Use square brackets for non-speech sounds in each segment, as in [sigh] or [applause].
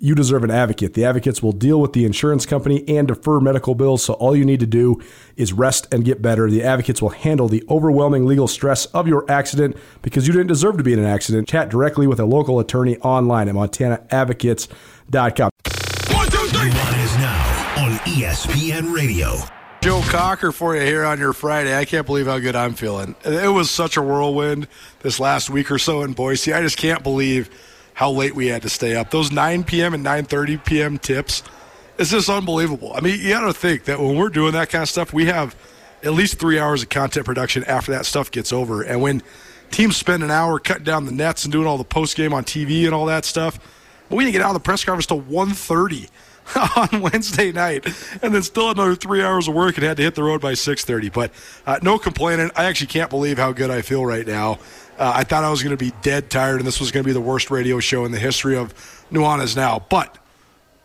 you deserve an advocate. The advocates will deal with the insurance company and defer medical bills, so all you need to do is rest and get better. The advocates will handle the overwhelming legal stress of your accident because you didn't deserve to be in an accident. Chat directly with a local attorney online at montanaadvocates.com. One, two, three. is now on ESPN Radio. Joe Cocker for you here on your Friday. I can't believe how good I'm feeling. It was such a whirlwind this last week or so in Boise. I just can't believe – how late we had to stay up. Those 9 p.m. and 9:30 p.m. tips, it's just unbelievable. I mean, you got to think that when we're doing that kind of stuff, we have at least three hours of content production after that stuff gets over. And when teams spend an hour cutting down the nets and doing all the post game on TV and all that stuff, we didn't get out of the press conference till 1.30 [laughs] on Wednesday night, and then still another three hours of work and had to hit the road by 6:30. But uh, no complaining. I actually can't believe how good I feel right now. Uh, I thought I was going to be dead tired, and this was going to be the worst radio show in the history of Nuanez Now. But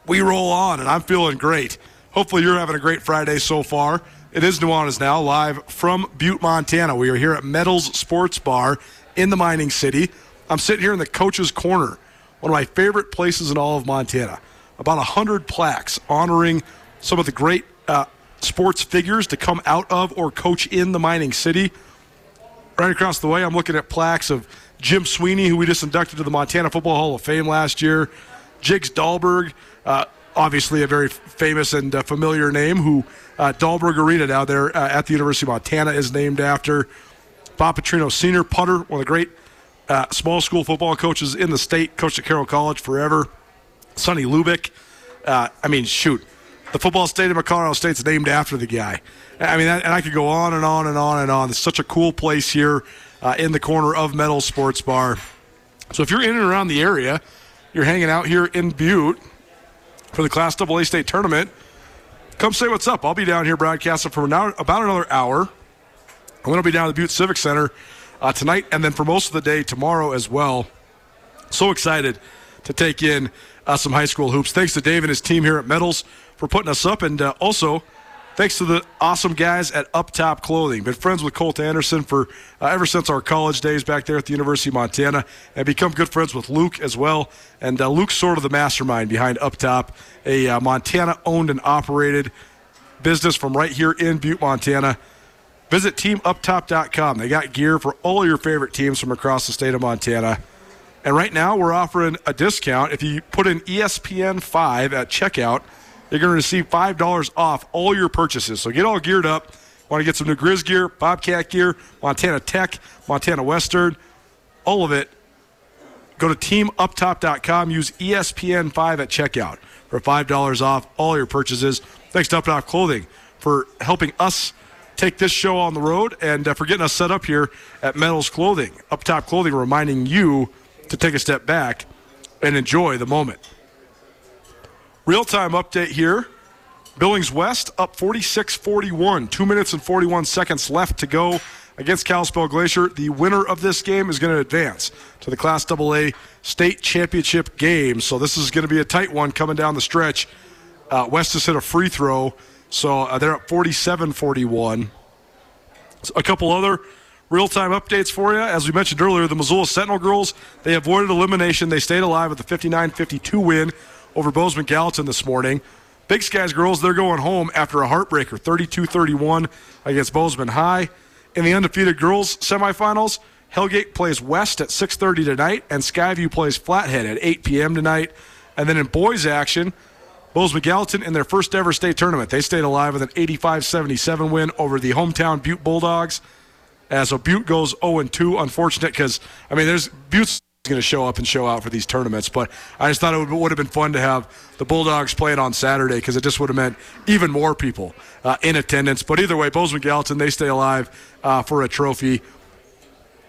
we roll on, and I'm feeling great. Hopefully, you're having a great Friday so far. It is Nuanez Now, live from Butte, Montana. We are here at Metals Sports Bar in the mining city. I'm sitting here in the coach's corner, one of my favorite places in all of Montana. About 100 plaques honoring some of the great uh, sports figures to come out of or coach in the mining city. Right across the way, I'm looking at plaques of Jim Sweeney, who we just inducted to the Montana Football Hall of Fame last year. Jigs Dahlberg, uh, obviously a very famous and uh, familiar name, who uh, Dahlberg Arena down there uh, at the University of Montana is named after. Bob Petrino, senior putter, one of the great uh, small school football coaches in the state, coached at Carroll College forever. Sonny Lubick. Uh, I mean, shoot, the football stadium of Colorado State's named after the guy. I mean, and I could go on and on and on and on. It's such a cool place here uh, in the corner of Metals Sports Bar. So if you're in and around the area, you're hanging out here in Butte for the Class AA state tournament, come say what's up. I'll be down here broadcasting for about another hour. I'm going to be down at the Butte Civic Center uh, tonight and then for most of the day tomorrow as well. So excited to take in uh, some high school hoops. Thanks to Dave and his team here at Metals for putting us up, and uh, also thanks to the awesome guys at Up Top Clothing. Been friends with Colt Anderson for uh, ever since our college days back there at the University of Montana, and become good friends with Luke as well. And uh, Luke's sort of the mastermind behind Up Top, a uh, Montana-owned and operated business from right here in Butte, Montana. Visit teamuptop.com. They got gear for all your favorite teams from across the state of Montana. And right now, we're offering a discount if you put in ESPN5 at checkout you're going to receive $5 off all your purchases. So get all geared up. Want to get some new Grizz gear, Bobcat gear, Montana Tech, Montana Western, all of it. Go to teamuptop.com. Use ESPN5 at checkout for $5 off all your purchases. Thanks to Clothing for helping us take this show on the road and uh, for getting us set up here at Metals Clothing. Up Top Clothing reminding you to take a step back and enjoy the moment. Real time update here. Billings West up 46 41. Two minutes and 41 seconds left to go against Kalispell Glacier. The winner of this game is going to advance to the Class AA state championship game. So this is going to be a tight one coming down the stretch. Uh, West has hit a free throw, so uh, they're at 47 41. A couple other real time updates for you. As we mentioned earlier, the Missoula Sentinel girls, they avoided elimination. They stayed alive with the 59 52 win over Bozeman Gallatin this morning. Big Skies girls, they're going home after a heartbreaker, 32-31 against Bozeman High. In the undefeated girls semifinals, Hellgate plays West at 6:30 tonight, and Skyview plays Flathead at 8 p.m. tonight. And then in boys action, Bozeman Gallatin in their first ever state tournament, they stayed alive with an 85-77 win over the hometown Butte Bulldogs. As so Butte goes 0-2, unfortunate because I mean, there's Butte's going to show up and show out for these tournaments. But I just thought it would, would have been fun to have the Bulldogs playing on Saturday because it just would have meant even more people uh, in attendance. But either way, Bozeman Gallatin, they stay alive uh, for a trophy.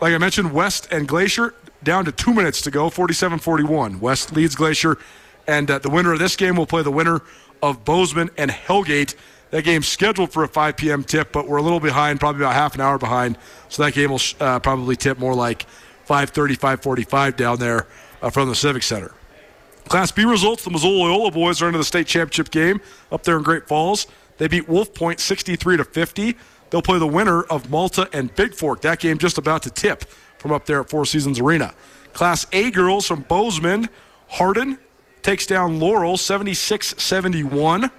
Like I mentioned, West and Glacier down to two minutes to go, 47 41. West leads Glacier. And uh, the winner of this game will play the winner of Bozeman and Hellgate. That game's scheduled for a 5 p.m. tip, but we're a little behind, probably about half an hour behind. So that game will uh, probably tip more like 5:30, 5:45 down there uh, from the Civic Center. Class B results: the Missoula Loyola boys are into the state championship game up there in Great Falls. They beat Wolf Point 63 to 50. They'll play the winner of Malta and Big Fork. That game just about to tip from up there at Four Seasons Arena. Class A girls from Bozeman, Hardin takes down Laurel 76 71.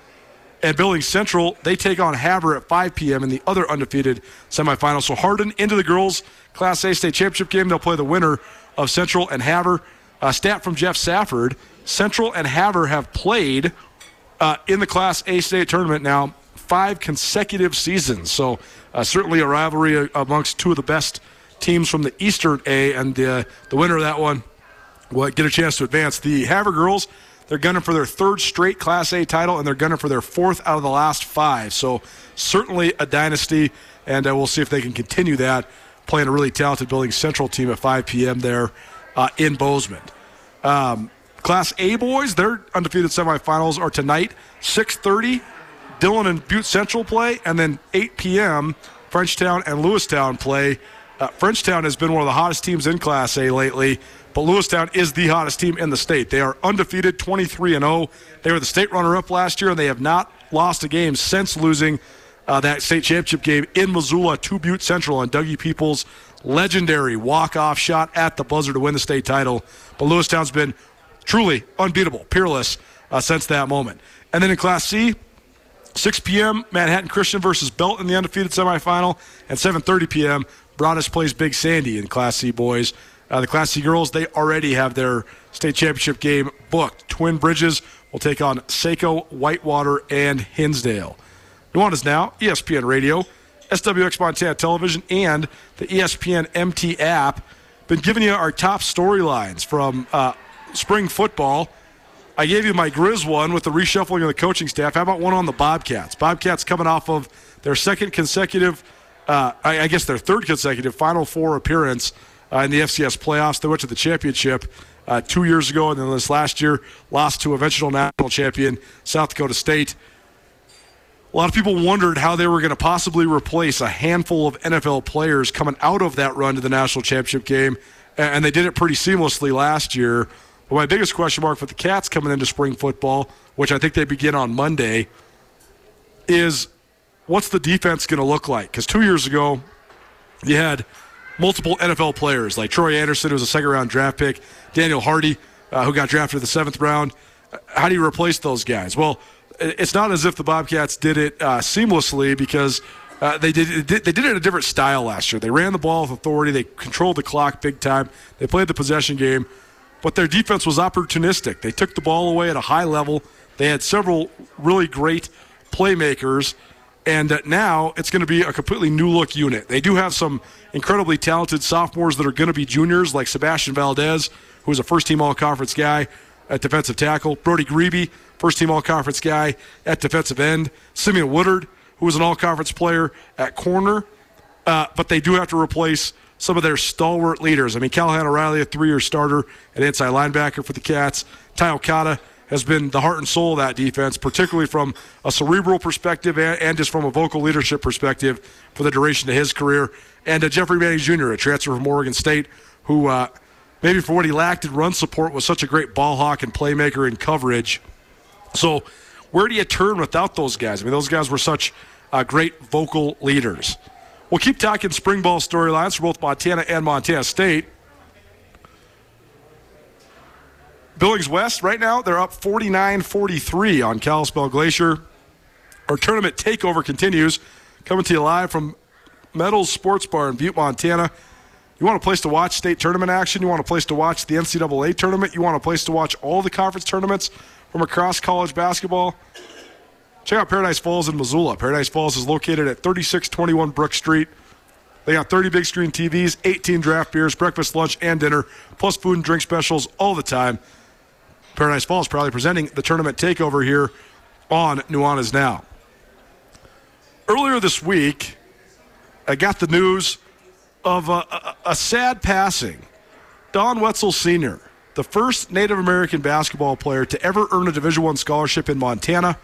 And Billings Central, they take on Havre at 5 p.m. in the other undefeated semifinal. So Hardin into the girls' Class A state championship game. They'll play the winner of Central and Havre. A stat from Jeff Safford Central and Havre have played uh, in the Class A state tournament now five consecutive seasons. So uh, certainly a rivalry amongst two of the best teams from the Eastern A, and uh, the winner of that one will get a chance to advance. The Havre girls, they're gunning for their third straight Class A title, and they're gunning for their fourth out of the last five. So certainly a dynasty, and uh, we'll see if they can continue that. Playing a really talented Billings Central team at 5 p.m. there uh, in Bozeman. Um, Class A boys, their undefeated semifinals are tonight, 6:30. Dillon and Butte Central play, and then 8 p.m. Frenchtown and Lewistown play. Uh, Frenchtown has been one of the hottest teams in Class A lately, but Lewistown is the hottest team in the state. They are undefeated, 23 and 0. They were the state runner-up last year, and they have not lost a game since losing uh, that state championship game in Missoula to Butte Central on Dougie Peoples' legendary walk-off shot at the buzzer to win the state title. But Lewistown's been truly unbeatable, peerless uh, since that moment. And then in Class C, 6 p.m. Manhattan Christian versus Belt in the undefeated semifinal, and 7:30 p.m. Broadus plays Big Sandy in Class C boys. Uh, the Class C girls they already have their state championship game booked. Twin Bridges will take on Saco, Whitewater, and Hinsdale. Nuanez now ESPN Radio, SWX Montana Television, and the ESPN MT app. Been giving you our top storylines from uh, spring football. I gave you my Grizz one with the reshuffling of the coaching staff. How about one on the Bobcats? Bobcats coming off of their second consecutive, uh, I, I, guess their third consecutive Final Four appearance uh, in the FCS playoffs. They went to the championship uh, two years ago, and then this last year lost to eventual national champion South Dakota State. A lot of people wondered how they were going to possibly replace a handful of NFL players coming out of that run to the national championship game, and they did it pretty seamlessly last year. But my biggest question mark for the Cats coming into spring football, which I think they begin on Monday, is what's the defense going to look like? Because two years ago, you had multiple NFL players like Troy Anderson, who was a second round draft pick, Daniel Hardy, uh, who got drafted in the seventh round. How do you replace those guys? Well, it's not as if the Bobcats did it uh, seamlessly because uh, they did they did it in a different style last year. They ran the ball with authority. They controlled the clock big time. They played the possession game but their defense was opportunistic. They took the ball away at a high level. They had several really great playmakers, and now it's going to be a completely new look unit. They do have some incredibly talented sophomores that are going to be juniors, like Sebastian Valdez, who was a first team all conference guy at defensive tackle, Brody Grebe, first team all conference guy at defensive end, Simeon Woodard, who was an all conference player at corner. Uh, but they do have to replace some of their stalwart leaders. I mean, Callahan O'Reilly, a three year starter at inside linebacker for the Cats. Ty Okada has been the heart and soul of that defense, particularly from a cerebral perspective and, and just from a vocal leadership perspective for the duration of his career. And uh, Jeffrey Manning Jr., a transfer from Oregon State, who uh, maybe for what he lacked in run support was such a great ball hawk and playmaker in coverage. So, where do you turn without those guys? I mean, those guys were such uh, great vocal leaders. We'll keep talking spring ball storylines for both Montana and Montana State. Billings West, right now, they're up 49 43 on Kalispell Glacier. Our tournament takeover continues. Coming to you live from Metals Sports Bar in Butte, Montana. You want a place to watch state tournament action? You want a place to watch the NCAA tournament? You want a place to watch all the conference tournaments from across college basketball? Check out Paradise Falls in Missoula. Paradise Falls is located at 3621 Brook Street. They got 30 big screen TVs, 18 draft beers, breakfast, lunch, and dinner, plus food and drink specials all the time. Paradise Falls proudly presenting the tournament takeover here on Nuanez Now. Earlier this week, I got the news of a, a, a sad passing. Don Wetzel Sr., the first Native American basketball player to ever earn a Division One scholarship in Montana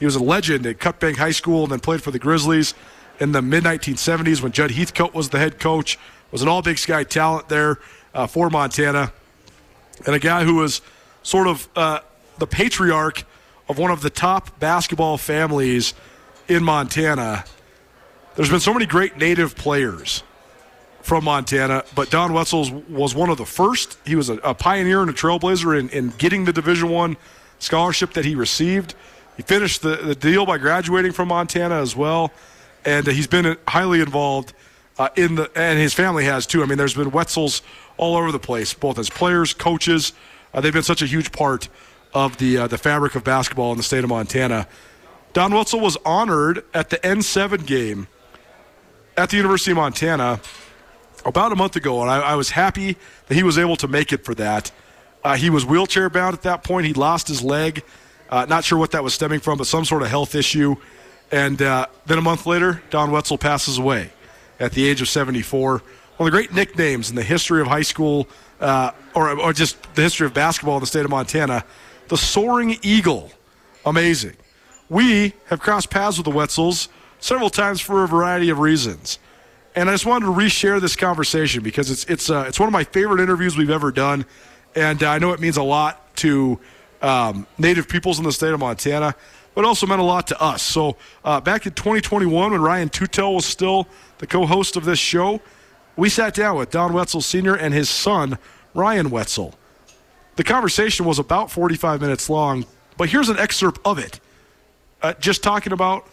he was a legend at Cut Bank High School and then played for the Grizzlies in the mid 1970s when Judd Heathcote was the head coach. Was an all Big Sky talent there uh, for Montana, and a guy who was sort of uh, the patriarch of one of the top basketball families in Montana. There's been so many great native players from Montana, but Don Wetzel was one of the first. He was a, a pioneer and a trailblazer in, in getting the Division One scholarship that he received. He finished the, the deal by graduating from Montana as well, and he's been highly involved uh, in the and his family has too. I mean, there's been Wetzels all over the place, both as players, coaches. Uh, they've been such a huge part of the uh, the fabric of basketball in the state of Montana. Don Wetzel was honored at the N7 game at the University of Montana about a month ago, and I, I was happy that he was able to make it for that. Uh, he was wheelchair bound at that point. He lost his leg. Uh, not sure what that was stemming from, but some sort of health issue. And uh, then a month later, Don Wetzel passes away at the age of 74. One of the great nicknames in the history of high school, uh, or, or just the history of basketball in the state of Montana, the Soaring Eagle. Amazing. We have crossed paths with the Wetzels several times for a variety of reasons. And I just wanted to reshare this conversation because it's it's uh, it's one of my favorite interviews we've ever done, and uh, I know it means a lot to um, Native peoples in the state of Montana, but also meant a lot to us. So uh, back in 2021, when Ryan Tutel was still the co-host of this show, we sat down with Don Wetzel Sr. and his son Ryan Wetzel. The conversation was about 45 minutes long, but here's an excerpt of it, uh, just talking about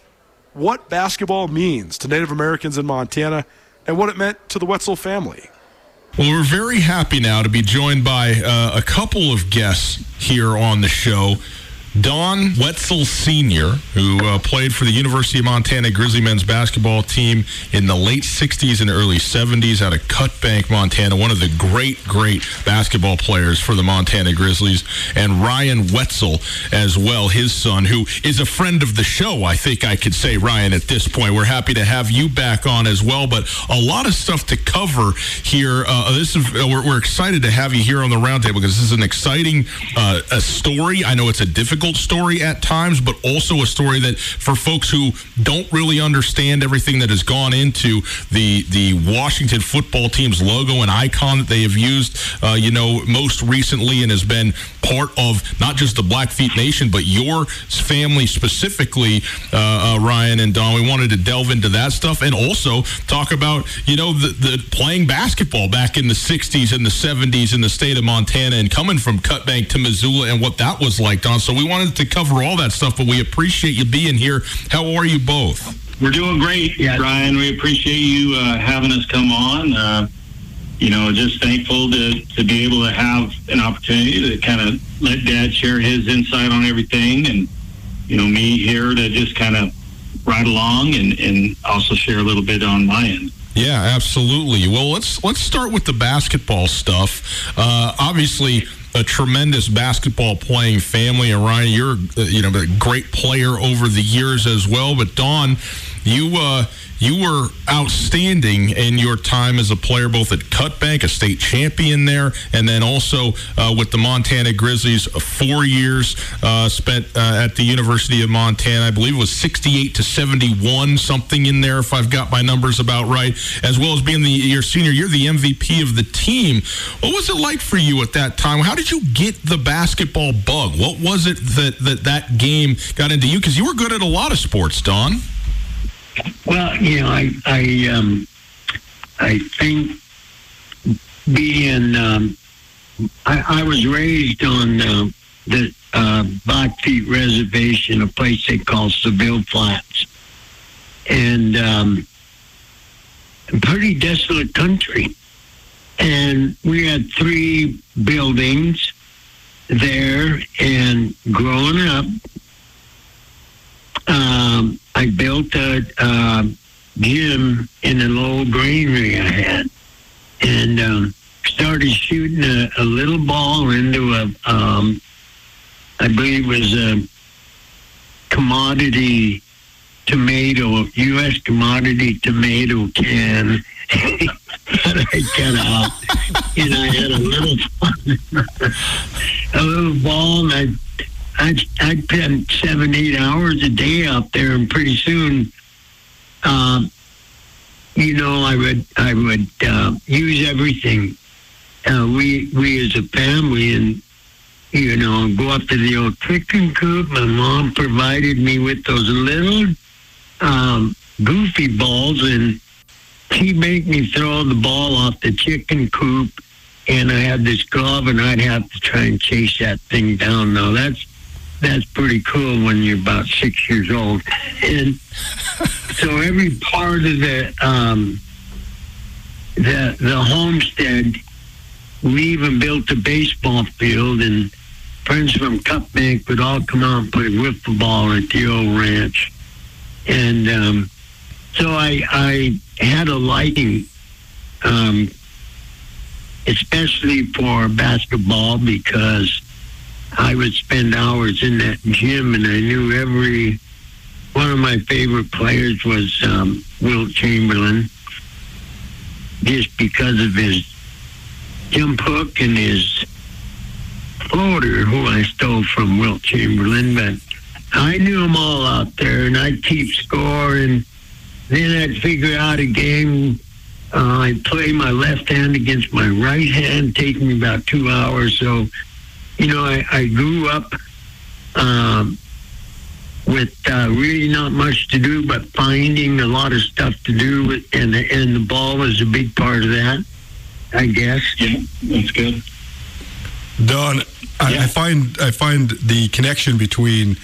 what basketball means to Native Americans in Montana and what it meant to the Wetzel family. Well, we're very happy now to be joined by uh, a couple of guests here on the show. Don Wetzel Sr., who uh, played for the University of Montana Grizzly men's basketball team in the late 60s and early 70s out of Cut Bank, Montana, one of the great, great basketball players for the Montana Grizzlies, and Ryan Wetzel as well, his son, who is a friend of the show, I think I could say, Ryan, at this point. We're happy to have you back on as well, but a lot of stuff to cover here. Uh, this is we're, we're, excited to have you here on the roundtable because this is an exciting uh, a story. I know it's a difficult difficult story at times, but also a story that for folks who don't really understand everything that has gone into the the Washington football team's logo and icon that they have used, uh, you know, most recently and has been part of not just the Blackfeet Nation, but your family specifically, uh, uh, Ryan and Don. We wanted to delve into that stuff and also talk about, you know, the, the playing basketball back in the 60s and the 70s in the state of Montana and coming from Cut Bank to Missoula and what that was like, Don. So we wanted to cover all that stuff, but we appreciate you being here. How are you both? We're doing great, yeah. Brian. We appreciate you uh, having us come on. Uh, you know, just thankful to, to be able to have an opportunity to kind of let Dad share his insight on everything, and you know, me here to just kind of ride along and, and also share a little bit on my end. Yeah, absolutely. Well, let's let's start with the basketball stuff. Uh, obviously, a tremendous basketball playing family. And Ryan, you're uh, you know a great player over the years as well. But Don, you uh, you were outstanding in your time as a player, both at Cut Bank, a state champion there, and then also uh, with the Montana Grizzlies. Uh, four years uh, spent uh, at the University of Montana. I believe it was 68 to 71, something in there, if I've got my numbers about right. As well as being the your senior year, the MVP of the team. What was it like for you at that time? How did you get the basketball bug? What was it that that, that game got into you? Because you were good at a lot of sports, Don. Well, you know, I I um, I think being um, I, I was raised on uh, the uh, Blackfeet Reservation, a place they call Seville Flats, and um, pretty desolate country. And we had three buildings there, and growing up, um, I built a gym in a little granary I had, and um, started shooting a, a, little ball into a, um, I believe it was a commodity tomato, U.S. commodity tomato can. that [laughs] I cut out, and I had a little, [laughs] a little ball, and I I'd, I'd spend seven, eight hours a day up there, and pretty soon, um, you know, I would I would uh, use everything uh, we we as a family and you know go up to the old chicken coop. My mom provided me with those little um, goofy balls, and she made me throw the ball off the chicken coop. And I had this glove, and I'd have to try and chase that thing down. Now that's that's pretty cool when you're about six years old. And so every part of the um, the the homestead, we even built a baseball field, and friends from Cut Bank would all come out and play wiffle ball at the old ranch. And um, so I I had a liking, um, especially for basketball because I would spend hours in that gym, and I knew every one of my favorite players was um, Wilt Chamberlain, just because of his jump hook and his floater, who I stole from Wilt Chamberlain. But I knew them all out there, and I'd keep score, and then I'd figure out a game. Uh, I'd play my left hand against my right hand, taking me about two hours. So you know, I, I grew up um, with uh, really not much to do, but finding a lot of stuff to do, with, and and the ball was a big part of that. I guess. Yeah, that's good. Don, I, Yeah. I find I find the connection between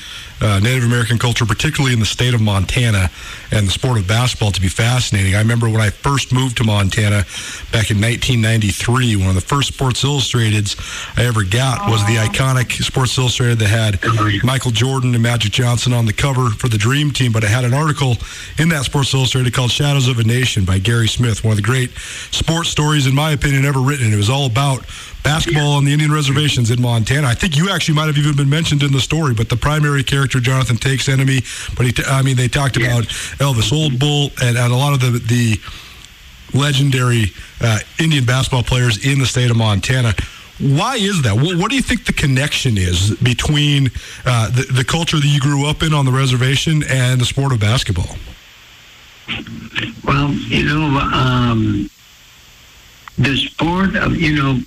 uh, Native American culture, particularly in the state of Montana, and the sport of basketball to be fascinating. I remember when I first moved to Montana back in 1993. One of the first Sports Illustrateds I ever got was the iconic Sports Illustrated that had Michael Jordan and Magic Johnson on the cover for the Dream Team, but it had an article in that Sports Illustrated called "Shadows of a Nation" by Gary Smith, one of the great sports stories, in my opinion, ever written. It was all about basketball on the Indian reservations in Montana. I think you actually might have even been mentioned in the story, but the primary character, Jonathan Takes Enemy. But he, t- I mean, they talked Yeah. about Elvis Old Bull and, and a lot of the the legendary uh, Indian basketball players in the state of Montana. Why is that? What, what do you think the connection is between uh, the, the culture that you grew up in on the reservation and the sport of basketball? Well, you know, um, the sport of you know,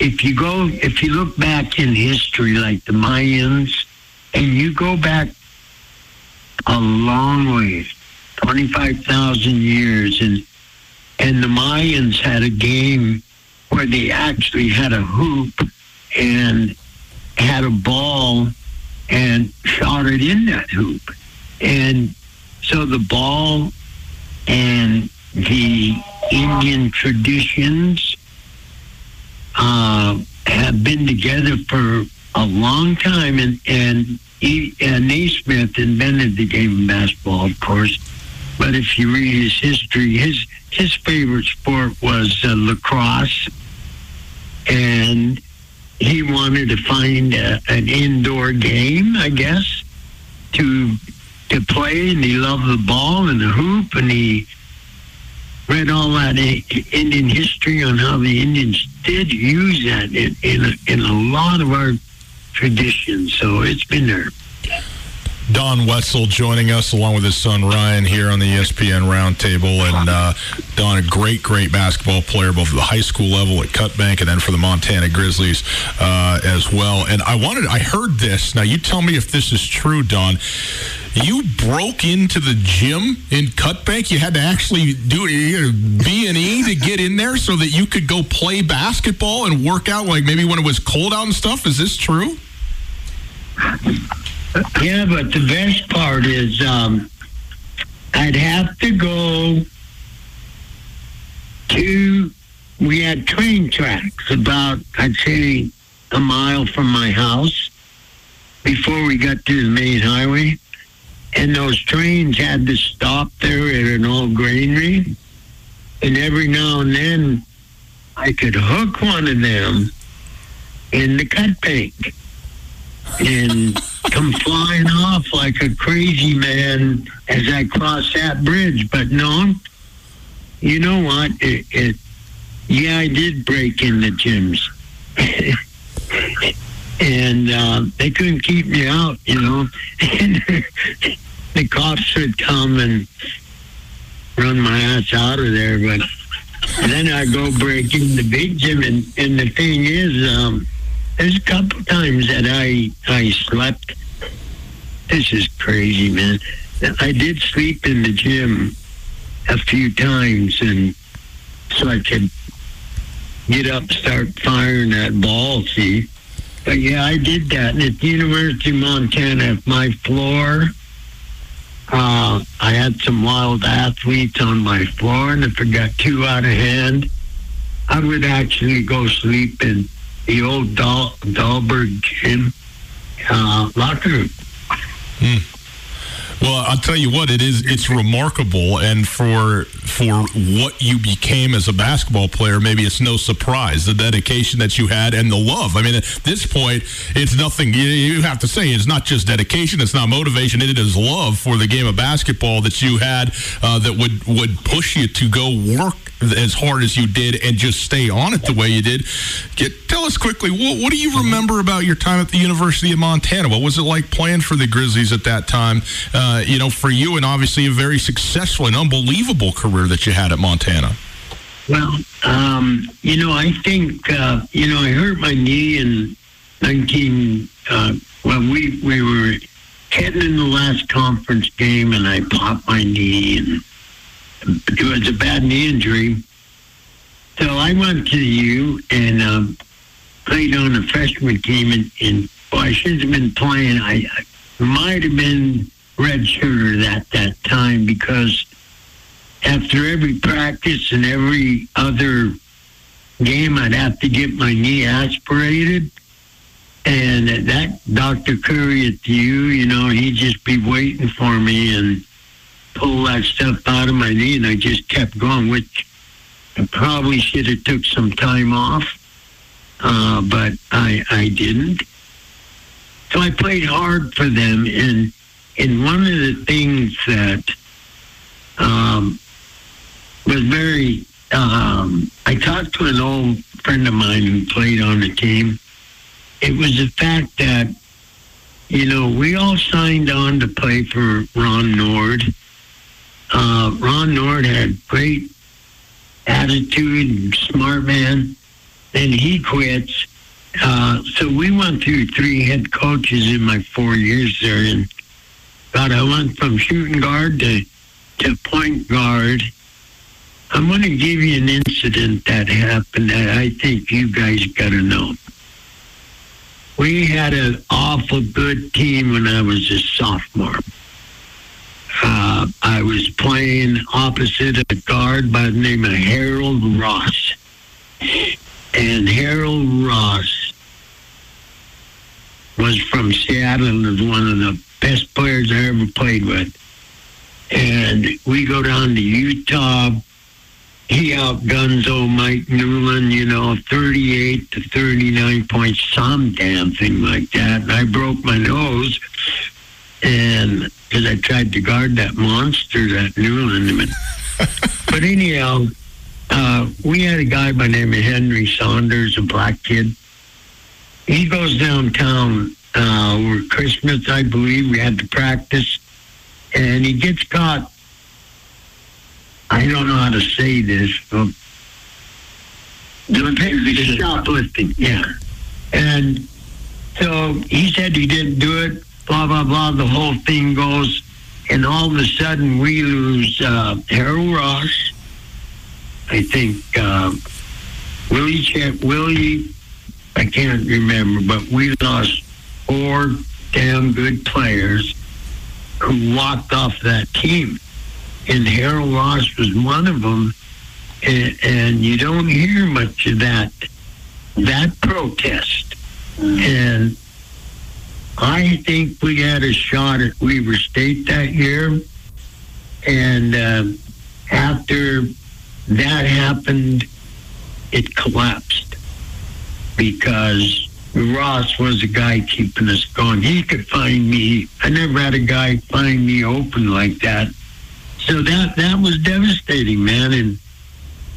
if you go, if you look back in history, like the Mayans, and you go back a long ways, twenty five thousand years, and and the Mayans had a game where they actually had a hoop and had a ball and shot it in that hoop, and so the ball and the Indian traditions uh, have been together for a long time, and and he, uh, Naismith invented the game of basketball, of course. But if you read his history, his his favorite sport was uh, lacrosse, and he wanted to find a, an indoor game, I guess, to to play, and he loved the ball and the hoop, and he read all that Indian history on how the Indians did use that in in a, in a lot of our traditions. So it's been there. Don Wetzel joining us along with his son Ryan here on the ESPN Roundtable. And uh, Don, a great, great basketball player, both at the high school level at Cut Bank and then for the Montana Grizzlies uh, as well. And I wanted, I heard this. Now, you tell me if this is true, Don. You broke into the gym in Cut Bank. You had to actually do B and E to get in there so that you could go play basketball and work out, like maybe when it was cold out and stuff. Is this true? Yeah, but the best part is um, I'd have to go to. We had train tracks about I'd say a mile from my house before we got to the main highway, and those trains had to stop there at an old granary, and every now and then I could hook one of them in the cut bank and come flying off like a crazy man as I cross that bridge. But no, you know what? It, it yeah, I did break in the gyms. [laughs] and uh, they couldn't keep me out, you know. [laughs] the cops would come and run my ass out of there, but then I go break in the big gym, and, and the thing is, um, there's a couple times that I I slept. This is crazy, man. I did sleep in the gym a few times, and so I could get up, start firing that ball. See, but yeah, I did that. And at the University of Montana, my floor, uh, I had some wild athletes on my floor, and if it got too out of hand, I would actually go sleep in the old Dahl, Dahlberg gym uh, locker room. Well, I'll tell you what, it is it's remarkable and for for what you became as a basketball player, maybe it's no surprise the dedication that you had and the love. I mean, at this point, it's nothing you, you have to say it's not just dedication, it's not motivation, it is love for the game of basketball that you had uh, that would would push you to go work as hard as you did and just stay on it the way you did. Get, tell us quickly, what, what do you remember about your time at the University of Montana? What was it like playing for the Grizzlies at that time? Uh, you know, for you and obviously a very successful and unbelievable career that you had at Montana. Well, um, you know, I think uh, you know I hurt my knee in nineteen. Uh, well, we we were heading in the last conference game, and I popped my knee, and it was a bad knee injury. So I went to the U and um, played on the freshman team, and, and well, I should have been playing. I, I might have been red that that time because after every practice and every other game, I'd have to get my knee aspirated. And that Dr. Curry at the U, you know, he'd just be waiting for me and pull that stuff out of my knee, and I just kept going, which I probably should have took some time off, uh, but I I didn't. So I played hard for them, and and one of the things that um, was very um, I talked to an old friend of mine who played on the team. It was the fact that you know we all signed on to play for Ron Nord. Uh, Ron Nord had great attitude and smart man. Then he quits. Uh, so we went through three head coaches in my four years there, and God, I went from shooting guard to to point guard. I'm going to give you an incident that happened that I think you guys got to know. We had an awful good team when I was a sophomore. I was playing opposite a guard by the name of Harold Ross. And Harold Ross was from Seattle and was one of the best players I ever played with. And we go down to Utah. He outguns old Mike Newlin, you know, 38 to 39 points, some damn thing like that. And I broke my nose. And because I tried to guard that monster, that Newlin. [laughs] but anyhow, uh, we had a guy by the name of Henry Saunders, a black kid. He goes downtown uh, over Christmas, I believe. We had to practice, and he gets caught. I don't know how to say this. But doing shoplifting, yeah. And so he said he didn't do it. Blah blah blah. The whole thing goes, and all of a sudden we lose uh, Harold Ross. I think uh, Willie Ch- Willie. I can't remember, but we lost four damn good players who walked off that team, and Harold Ross was one of them. And, and you don't hear much of that that protest. And I think we had a shot at Weber State that year. And uh, after that happened, it collapsed because Ross was the guy keeping us going. He could find me. I never had a guy find me open like that. So that that was devastating, man. And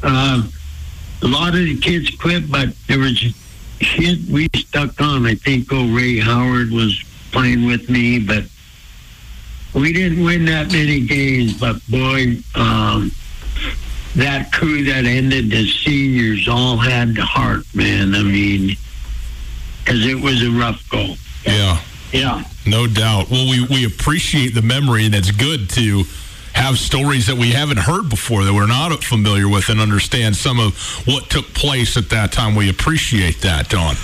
uh, a lot of the kids quit, but there was we stuck on. I think old Ray Howard was playing with me, but we didn't win that many games. But boy, um, that crew that ended, the seniors all had the heart, man. I mean, because it was a rough go. Yeah. Yeah. No doubt. Well, we, we appreciate the memory, and it's good to have stories that we haven't heard before that we're not familiar with and understand some of what took place at that time. We appreciate that, Don.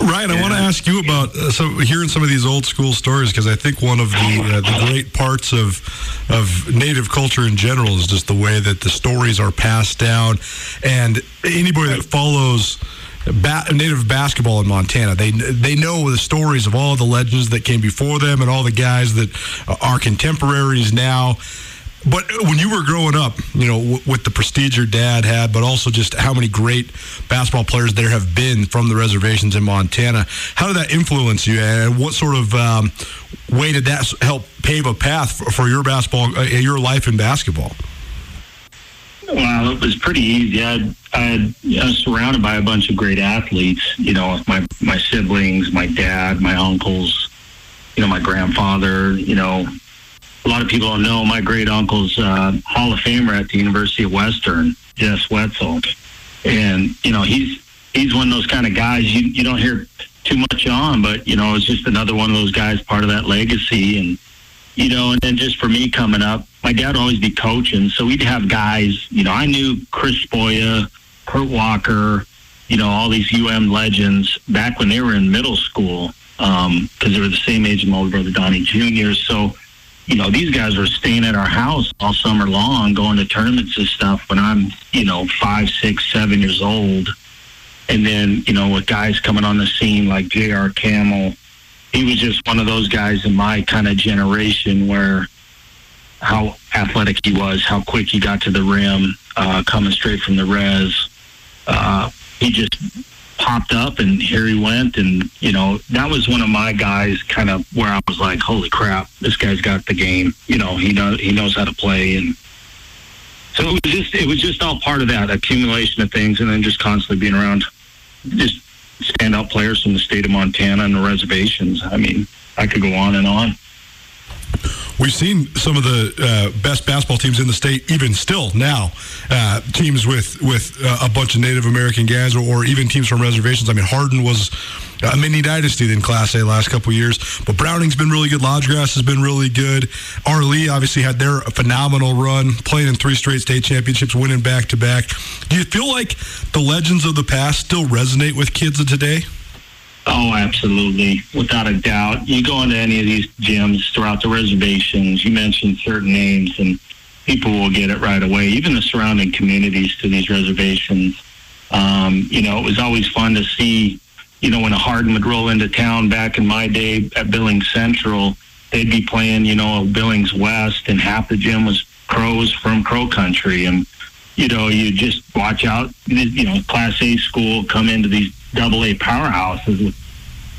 Ryan, I want to ask you about uh, so hearing some of these old school stories because I think one of the uh, the great parts of of Native culture in general is just the way that the stories are passed down, and anybody that follows. Ba- native basketball in Montana. They they know the stories of all the legends that came before them and all the guys that are contemporaries now. But when you were growing up, you know, w- with the prestige your dad had, but also just how many great basketball players there have been from the reservations in Montana, how did that influence you, and what sort of um, way did that help pave a path for, for your basketball, uh, your life in basketball? Well, it was pretty easy. I I I was surrounded by a bunch of great athletes. You know, my my siblings, my dad, my uncles, you know, my grandfather. You know, a lot of people don't know my great uncle's uh, Hall of Famer at the University of Western, Jess Wetzel, and you know he's he's one of those kind of guys you you don't hear too much on, but you know it's just another one of those guys, part of that legacy, and you know, and then just for me coming up, my dad always be coaching, so we'd have guys. You know, I knew Chris Boya, Kurt Walker, you know, all these UM legends back when they were in middle school because they were the same age as my older brother Donnie Jr. So you know, these guys were staying at our house all summer long, going to tournaments and stuff when I'm, you know, five, six, seven years old. And then, you know, with guys coming on the scene like J.R. Camel, he was just one of those guys in my kind of generation where how athletic he was, how quick he got to the rim, uh, coming straight from the res. Uh, he just popped up and here he went. And you know that was one of my guys kind of where I was like holy crap this guy's got the game. You know he knows he knows how to play. And so it was just it was just all part of that accumulation of things and then just constantly being around just standout players from the state of Montana and the reservations. I mean I could go on and on We've seen some of the uh, best basketball teams in the state, even still now, uh, teams with with uh, a bunch of Native American guys, or, or even teams from reservations. I mean, Hardin was a mini dynasty in Class A last couple years, but Browning's been really good. Lodge Grass has been really good. Arlee obviously had their phenomenal run, playing in three straight state championships, winning back to back. Do you feel like the legends of the past still resonate with kids of today? Oh, absolutely. Without a doubt. You go into any of these gyms throughout the reservations, you mention certain names, and people will get it right away, even the surrounding communities to these reservations. Um, you know, it was always fun to see, you know, when a Hardin would roll into town back in my day at Billings Central, they'd be playing, you know, Billings West, and half the gym was crows from Crow Country. And, you know, you just watch out, you know, Class A school come into these double A powerhouses with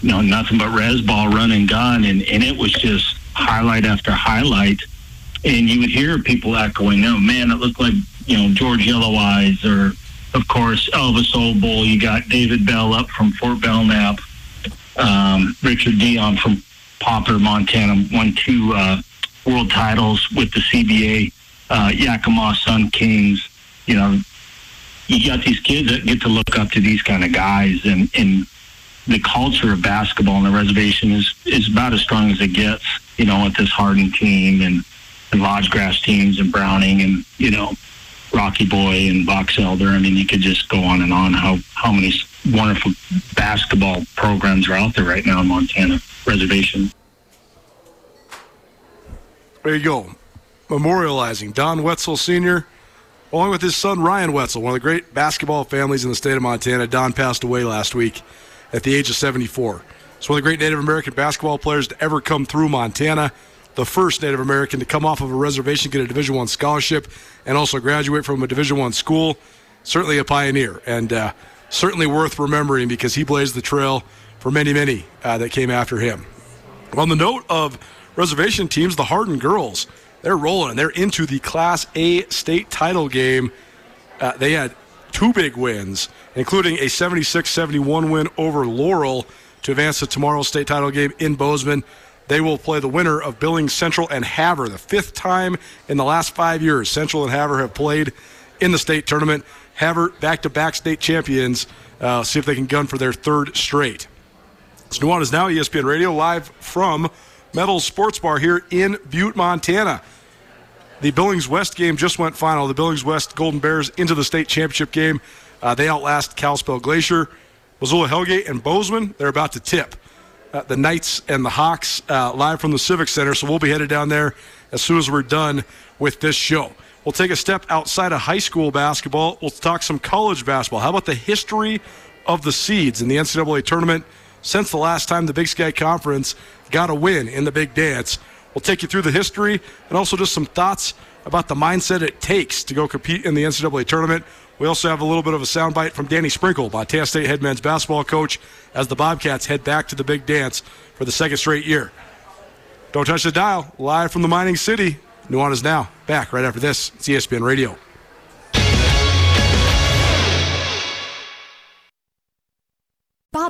you know nothing but res ball run and gun and, and it was just highlight after highlight and you would hear people echoing oh man it looked like you know George Yellow Eyes or of course Elvis Old Bull. you got David Bell up from Fort Belknap um, Richard Dion from Poplar Montana won two uh, world titles with the CBA uh, Yakima Sun Kings you know you got these kids that get to look up to these kind of guys and, and the culture of basketball on the reservation is, is about as strong as it gets, you know, with this Hardin team and, and Lodge Grass teams and Browning and, you know, Rocky Boy and Box Elder. I mean, you could just go on and on how, how many wonderful basketball programs are out there right now in Montana reservation. There you go. Memorializing Don Wetzel Sr., along with his son Ryan Wetzel, one of the great basketball families in the state of Montana. Don passed away last week at the age of 74. He's one of the great Native American basketball players to ever come through Montana. The first Native American to come off of a reservation, get a Division One scholarship, and also graduate from a Division One school. Certainly a pioneer, and uh, certainly worth remembering because he blazed the trail for many, many uh, that came after him. On the note of reservation teams, the Hardin girls, they're rolling and they're into the Class A state title game. Uh, they had two big wins, including a 76 71 win over Laurel to advance to tomorrow's state title game in Bozeman. They will play the winner of Billings Central and Havre, the fifth time in the last five years Central and Havre have played in the state tournament. Havre back to back state champions. Uh, see if they can gun for their third straight. It's Nuanez Now, ESPN Radio, live from Metals Sports Bar here in Butte, Montana. The Billings West game just went final. The Billings West Golden Bears into the state championship game. Uh, they outlast Kalispell Glacier. Missoula Hellgate and Bozeman, they're about to tip. Uh, the Knights and the Hawks uh, live from the Civic Center, so we'll be headed down there as soon as we're done with this show. We'll take a step outside of high school basketball. We'll talk some college basketball. How about the history of the seeds in the NCAA tournament since the last time the Big Sky Conference got a win in the big dance? We'll take you through the history and also just some thoughts about the mindset it takes to go compete in the NCAA tournament. We also have a little bit of a soundbite from Danny Sprinkle, Montana State head men's basketball coach, as the Bobcats head back to the big dance for the second straight year. Don't touch the dial. Live from the mining city. Nuanez Now. Back right after this. It's ESPN Radio.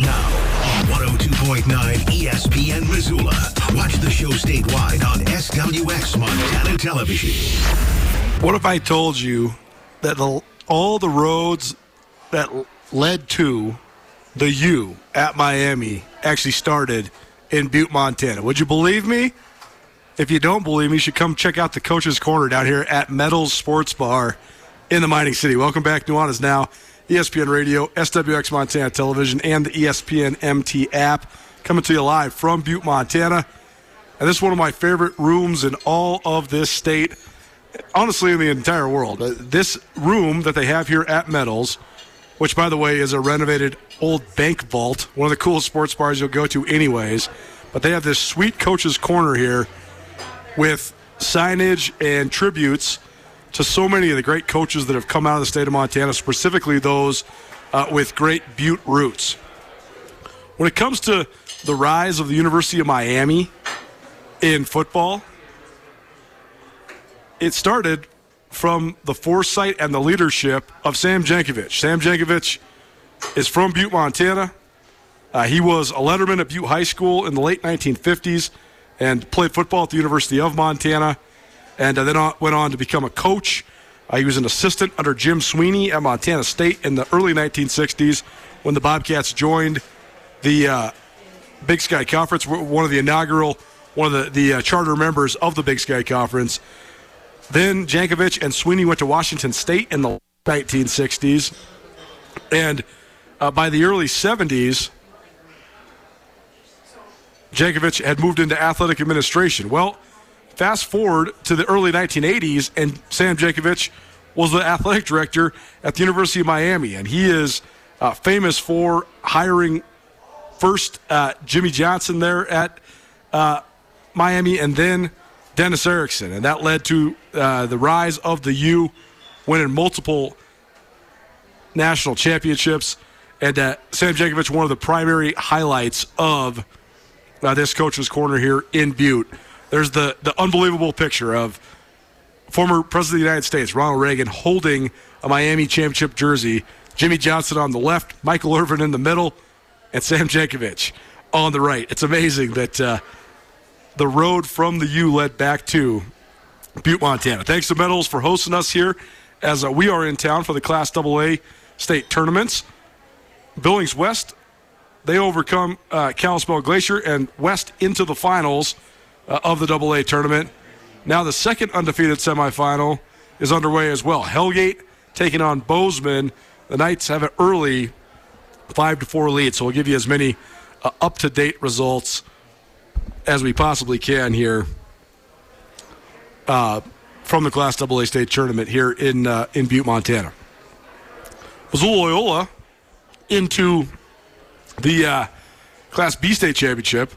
Now on 102.9 ESPN Missoula. Watch the show statewide on SWX Montana Television. What if I told you that the, all the roads that led to the U at Miami actually started in Butte, Montana? Would you believe me? If you don't believe me, you should come check out the Coach's Corner down here at Metals Sports Bar in the Mining City. Welcome back, Nuanez Now. ESPN Radio, SWX Montana Television, and the ESPN MT app. Coming to you live from Butte, Montana. And this is one of my favorite rooms in all of this state, honestly, in the entire world. Uh, This room that they have here at Metals, which, by the way, is a renovated old bank vault, one of the coolest sports bars you'll go to, anyways. But they have this sweet coach's corner here with signage and tributes to so many of the great coaches that have come out of the state of Montana, specifically those uh, with great Butte roots. When it comes to the rise of the University of Miami in football, it started from the foresight and the leadership of Sam Jankovich. Sam Jankovich is from Butte, Montana. Uh, he was a letterman at Butte High School in the late 1950s and played football at the University of Montana and uh, then went on to become a coach. Uh, he was an assistant under Jim Sweeney at Montana State in the early 1960s when the Bobcats joined the uh, Big Sky Conference, one of the inaugural, one of the, the charter members of the Big Sky Conference. Then Jankovich and Sweeney went to Washington State in the 1960s. And uh, by the early 70s, Jankovich had moved into athletic administration. Well, fast forward to the early 1980s, and Sam Jankovich was the athletic director at the University of Miami, and he is uh, famous for hiring first uh, Jimmy Johnson there at uh, Miami, and then Dennis Erickson, and that led to uh, the rise of the U, winning multiple national championships. And uh, Sam Jankovich, one of the primary highlights of uh, this coach's corner here in Butte. There's the, the unbelievable picture of former President of the United States, Ronald Reagan, holding a Miami championship jersey. Jimmy Johnson on the left, Michael Irvin in the middle, and Sam Jankovich on the right. It's amazing that uh, the road from the U led back to Butte, Montana. Thanks to Metals for hosting us here as uh, we are in town for the Class AA state tournaments. Billings West, they overcome uh, Kalispell Glacier and West into the finals uh, of the AA tournament. Now the second undefeated semifinal is underway as well. Hellgate taking on Bozeman. The Knights have an early five to four lead, so we'll give you as many uh, up to date results as we possibly can here uh, from the Class AA state tournament here in uh, in Butte, Montana. Missoula Loyola into the uh, Class B state championship.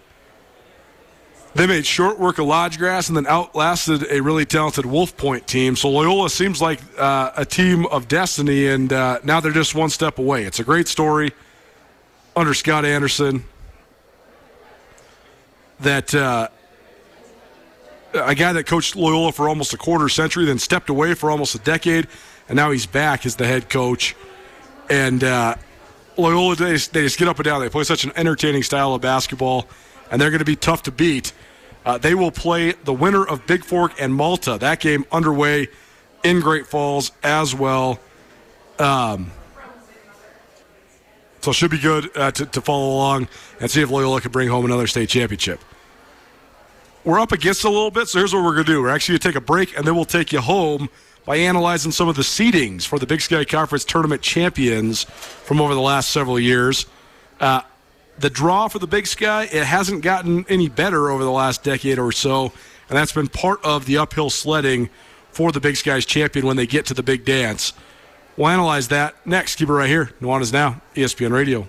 They made short work of Lodge Grass and then outlasted a really talented Wolf Point team. So Loyola seems like uh, a team of destiny, and uh, now they're just one step away. It's a great story under Scott Anderson that uh, a guy that coached Loyola for almost a quarter century, then stepped away for almost a decade, and now he's back as the head coach. And uh, Loyola, they, they just get up and down. They play such an entertaining style of basketball, and they're going to be tough to beat. Uh, they will play the winner of Bigfork and Malta. That game underway in Great Falls as well. Um, so it should be good uh, to, to follow along and see if Loyola can bring home another state championship. We're up against a little bit, so here's what we're going to do. We're actually going to take a break, and then we'll take you home by analyzing some of the seedings for the Big Sky Conference tournament champions from over the last several years. Uh, the draw for the Big Sky, it hasn't gotten any better over the last decade or so, and that's been part of the uphill sledding for the Big Sky's champion when they get to the big dance. We'll analyze that next. Keep it right here. Nuanez Now, ESPN Radio.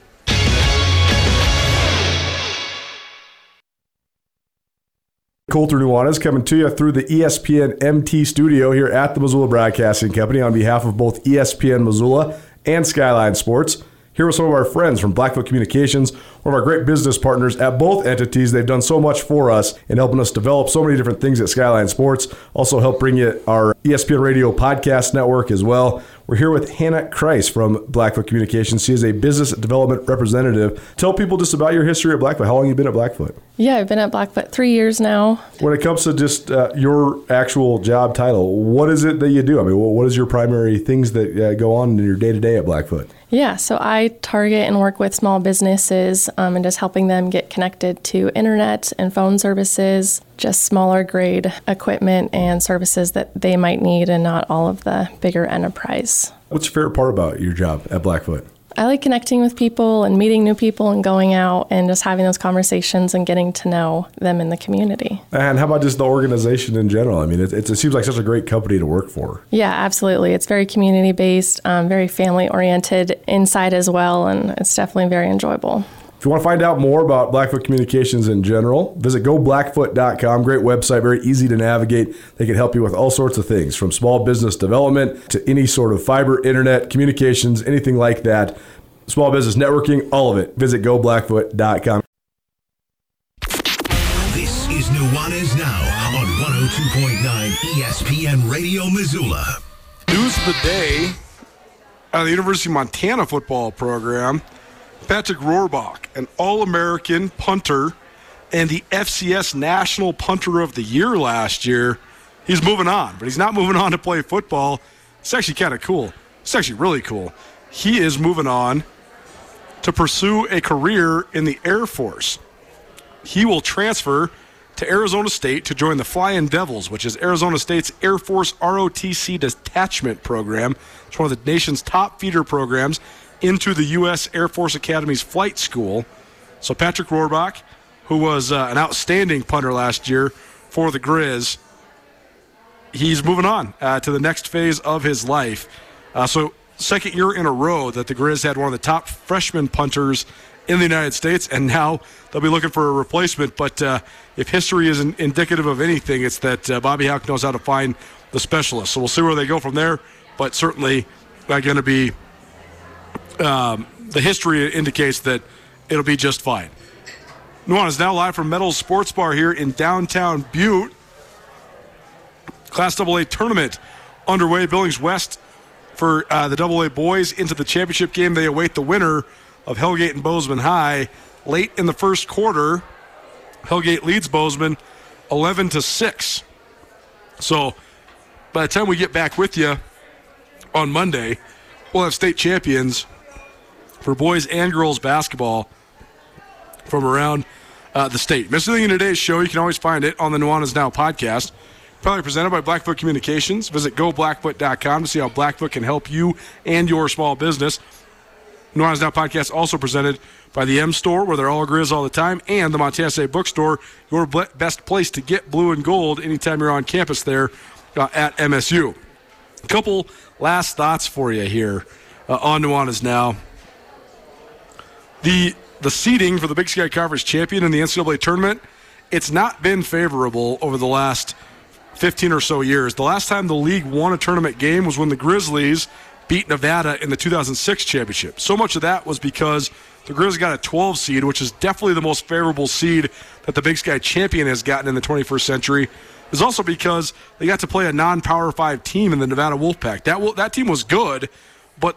Colter Nuanez coming to you through the ESPN MT studio here at the Missoula Broadcasting Company on behalf of both ESPN Missoula and Skyline Sports. Here with some of our friends from Blackfoot Communications, one of our great business partners at both entities. They've done so much for us in helping us develop so many different things at Skyline Sports. Also, help bring you our ESPN Radio podcast network as well. We're here with Hannah Kreis from Blackfoot Communications. She is a business development representative. Tell people just about your history at Blackfoot. How long have you been at Blackfoot? Yeah, I've been at Blackfoot three years now. When it comes to just uh, your actual job title, what is it that you do? I mean, what is your primary things that uh, go on in your day to day at Blackfoot? Yeah, so I target and work with small businesses um, and just helping them get connected to internet and phone services, just smaller grade equipment and services that they might need, and not all of the bigger enterprise. What's your favorite part about your job at Blackfoot? I like connecting with people and meeting new people and going out and just having those conversations and getting to know them in the community. And how about just the organization in general? I mean, it, it seems like such a great company to work for. Yeah, absolutely. It's very community based, um, very family oriented inside as well, and it's definitely very enjoyable. If you want to find out more about Blackfoot Communications in general, visit goblackfoot.com. Great website, very easy to navigate. They can help you with all sorts of things from small business development to any sort of fiber, internet, communications, anything like that. Small business networking, all of it. Visit goblackfoot.com. This is Nuanez Now on 102.9 ESPN Radio Missoula. News of the day out of the University of Montana football program. Patrick Rohrbach, an All American punter and the FCS National Punter of the Year last year. He's moving on, but he's not moving on to play football. It's actually kind of cool. It's actually really cool. He is moving on to pursue a career in the Air Force. He will transfer to Arizona State to join the Flying Devils, which is Arizona State's Air Force ROTC detachment program. It's one of the nation's top feeder programs into the U.S. Air Force Academy's flight school. So Patrick Rohrbach, who was uh, an outstanding punter last year for the Grizz, he's moving on uh, to the next phase of his life. Uh, so second year in a row that the Grizz had one of the top freshman punters in the United States, and now they'll be looking for a replacement. But uh, if history is in- indicative of anything, it's that uh, Bobby Hauck knows how to find the specialist. So we'll see where they go from there. But certainly, uh, going to be um, the history indicates that it'll be just fine. Nuanez now live from Metals Sports Bar here in downtown Butte. Class AA tournament underway. Billings West for uh, the AA boys into the championship game. They await the winner of Hellgate and Bozeman High late in the first quarter. Hellgate leads Bozeman 11 to 6. So by the time we get back with you on Monday, we'll have state champions for boys and girls basketball from around uh, the state. Miss anything in today's show, you can always find it on the Nuanez Now podcast. Probably presented by Blackfoot Communications. Visit goblackfoot.com to see how Blackfoot can help you and your small business. Nuanez Now podcast also presented by the M Store, where they're all grizz all the time, and the Montana State Bookstore, your best place to get blue and gold anytime you're on campus there uh, at MSU. A couple last thoughts for you here uh, on Nuanez Now. The the seeding for the Big Sky Conference champion in the NCAA tournament it's not been favorable over the last 15 or so years. The last time the league won a tournament game was when the Grizzlies beat Nevada in the 2006 championship. So much of that was because the Grizzlies got a 12 seed, which is definitely the most favorable seed that the Big Sky champion has gotten in the 21st century. Is also because they got to play a non-power five team in the Nevada Wolfpack. That that team was good, but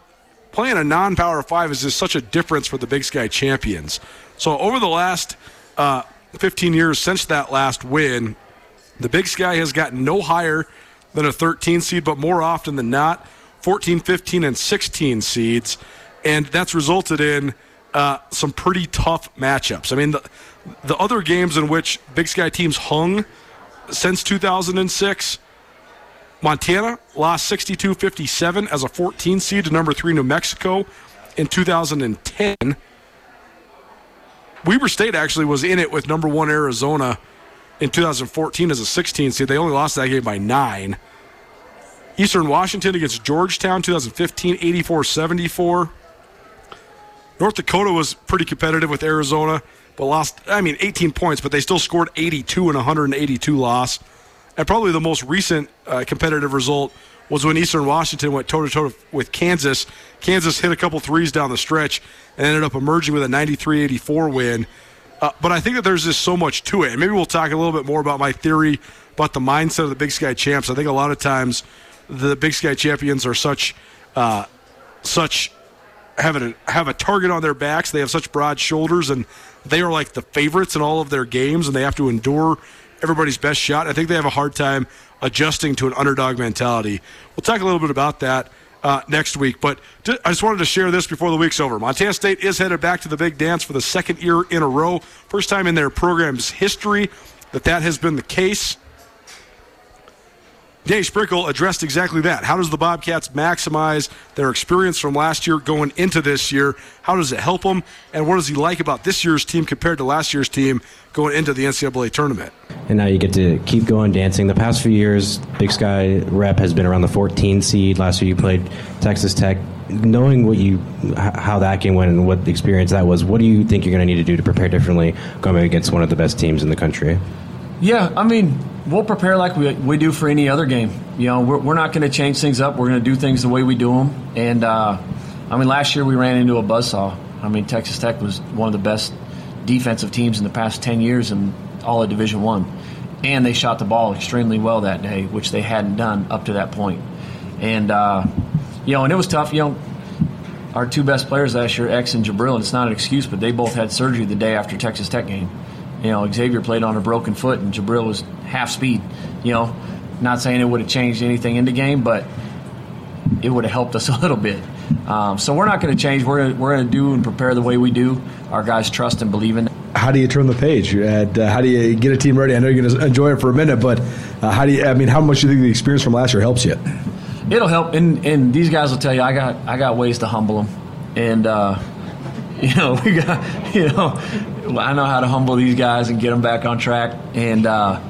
playing a non-power five is just such a difference for the Big Sky champions. So over the last uh, 15 years since that last win, the Big Sky has gotten no higher than a 13 seed, but more often than not, 14, 15, and 16 seeds. And that's resulted in uh, some pretty tough matchups. I mean, the, the other games in which Big Sky teams hung since 2006, Montana lost 62 57 as a 14 seed to number three New Mexico in 2010. Weber State actually was in it with number one Arizona in 2014 as a 16 seed. They only lost that game by nine. Eastern Washington against Georgetown 2015 84 74. North Dakota was pretty competitive with Arizona, but lost, I mean, 18 points, but they still scored 82 and 182 loss. And probably the most recent uh, competitive result was when Eastern Washington went toe to toe with Kansas. Kansas hit a couple threes down the stretch and ended up emerging with a 93 84 win. Uh, but I think that there's just so much to it. And maybe we'll talk a little bit more about my theory about the mindset of the Big Sky champs. I think a lot of times the Big Sky champions are such, uh, such have a have a target on their backs. They have such broad shoulders, and they are like the favorites in all of their games, and they have to endure everybody's best shot. I think they have a hard time adjusting to an underdog mentality. We'll talk a little bit about that uh, next week, but I just wanted to share this before the week's over. Montana State is headed back to the big dance for the second year in a row, first time in their program's history that that has been the case. Dave Sprinkle addressed exactly that. How does the Bobcats maximize their experience from last year going into this year? How does it help them? And what does he like about this year's team compared to last year's team going into the NCAA tournament? And now you get to keep going dancing. The past few years, Big Sky rep has been around the 14 seed. Last year you played Texas Tech. Knowing what you, how that game went and what experience that was, what do you think you're going to need to do to prepare differently going against one of the best teams in the country? Yeah, I mean, we'll prepare like we, we do for any other game. You know, we're, we're not going to change things up. We're going to do things the way we do them. And, uh, I mean, last year we ran into a buzzsaw. I mean, Texas Tech was one of the best defensive teams in the past 10 years in all of Division One, and they shot the ball extremely well that day, which they hadn't done up to that point. And, uh, you know, and it was tough. You know, our two best players last year, X and Jubrile, and it's not an excuse, but they both had surgery the day after Texas Tech game. You know, Xavier played on a broken foot, and Jubrile was half speed. You know, not saying it would have changed anything in the game, but it would have helped us [laughs] a little bit. Um, so we're not going to change. We're we're going to do and prepare the way we do. Our guys trust and believe in. How do you turn the page? And, uh, how do you get a team ready? I know you're going to enjoy it for a minute, but uh, how do you? I mean, how much do you think the experience from last year helps you? It'll help, and, and these guys will tell you I got I got ways to humble them, and uh, [laughs] you know we got you know I know how to humble these guys and get them back on track and uh,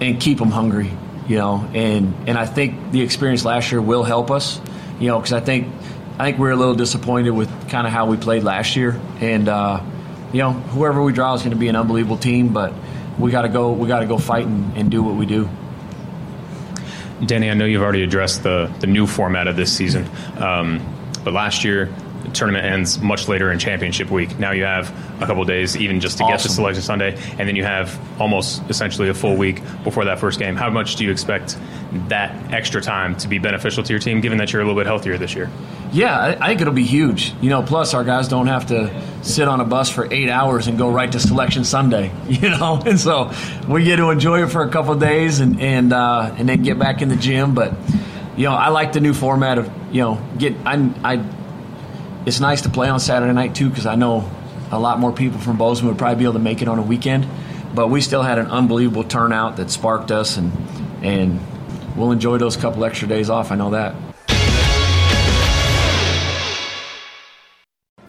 and keep them hungry. You know, and and I think the experience last year will help us. You know, because I think I think we are a little disappointed with kind of how we played last year, and uh, you know whoever we draw is going to be an unbelievable team, but we got to go we got to go fight and, and do what we do. Danny, I know you've already addressed the the new format of this season, um, but last year tournament ends much later in championship week. Now you have a couple days even just to awesome. get to selection Sunday, and then you have almost essentially a full week before that first game. How much do you expect that extra time to be beneficial to your team, given that you're a little bit healthier this year? Yeah, I think it'll be huge. You know, plus our guys don't have to sit on a bus for eight hours and go right to selection Sunday. [laughs] You know, and so we get to enjoy it for a couple days and and uh, and then get back in the gym. But you know, I like the new format of you know get I I it's nice to play on Saturday night too because I know a lot more people from Bozeman would probably be able to make it on a weekend. But we still had an unbelievable turnout that sparked us, and and we'll enjoy those couple extra days off. I know that.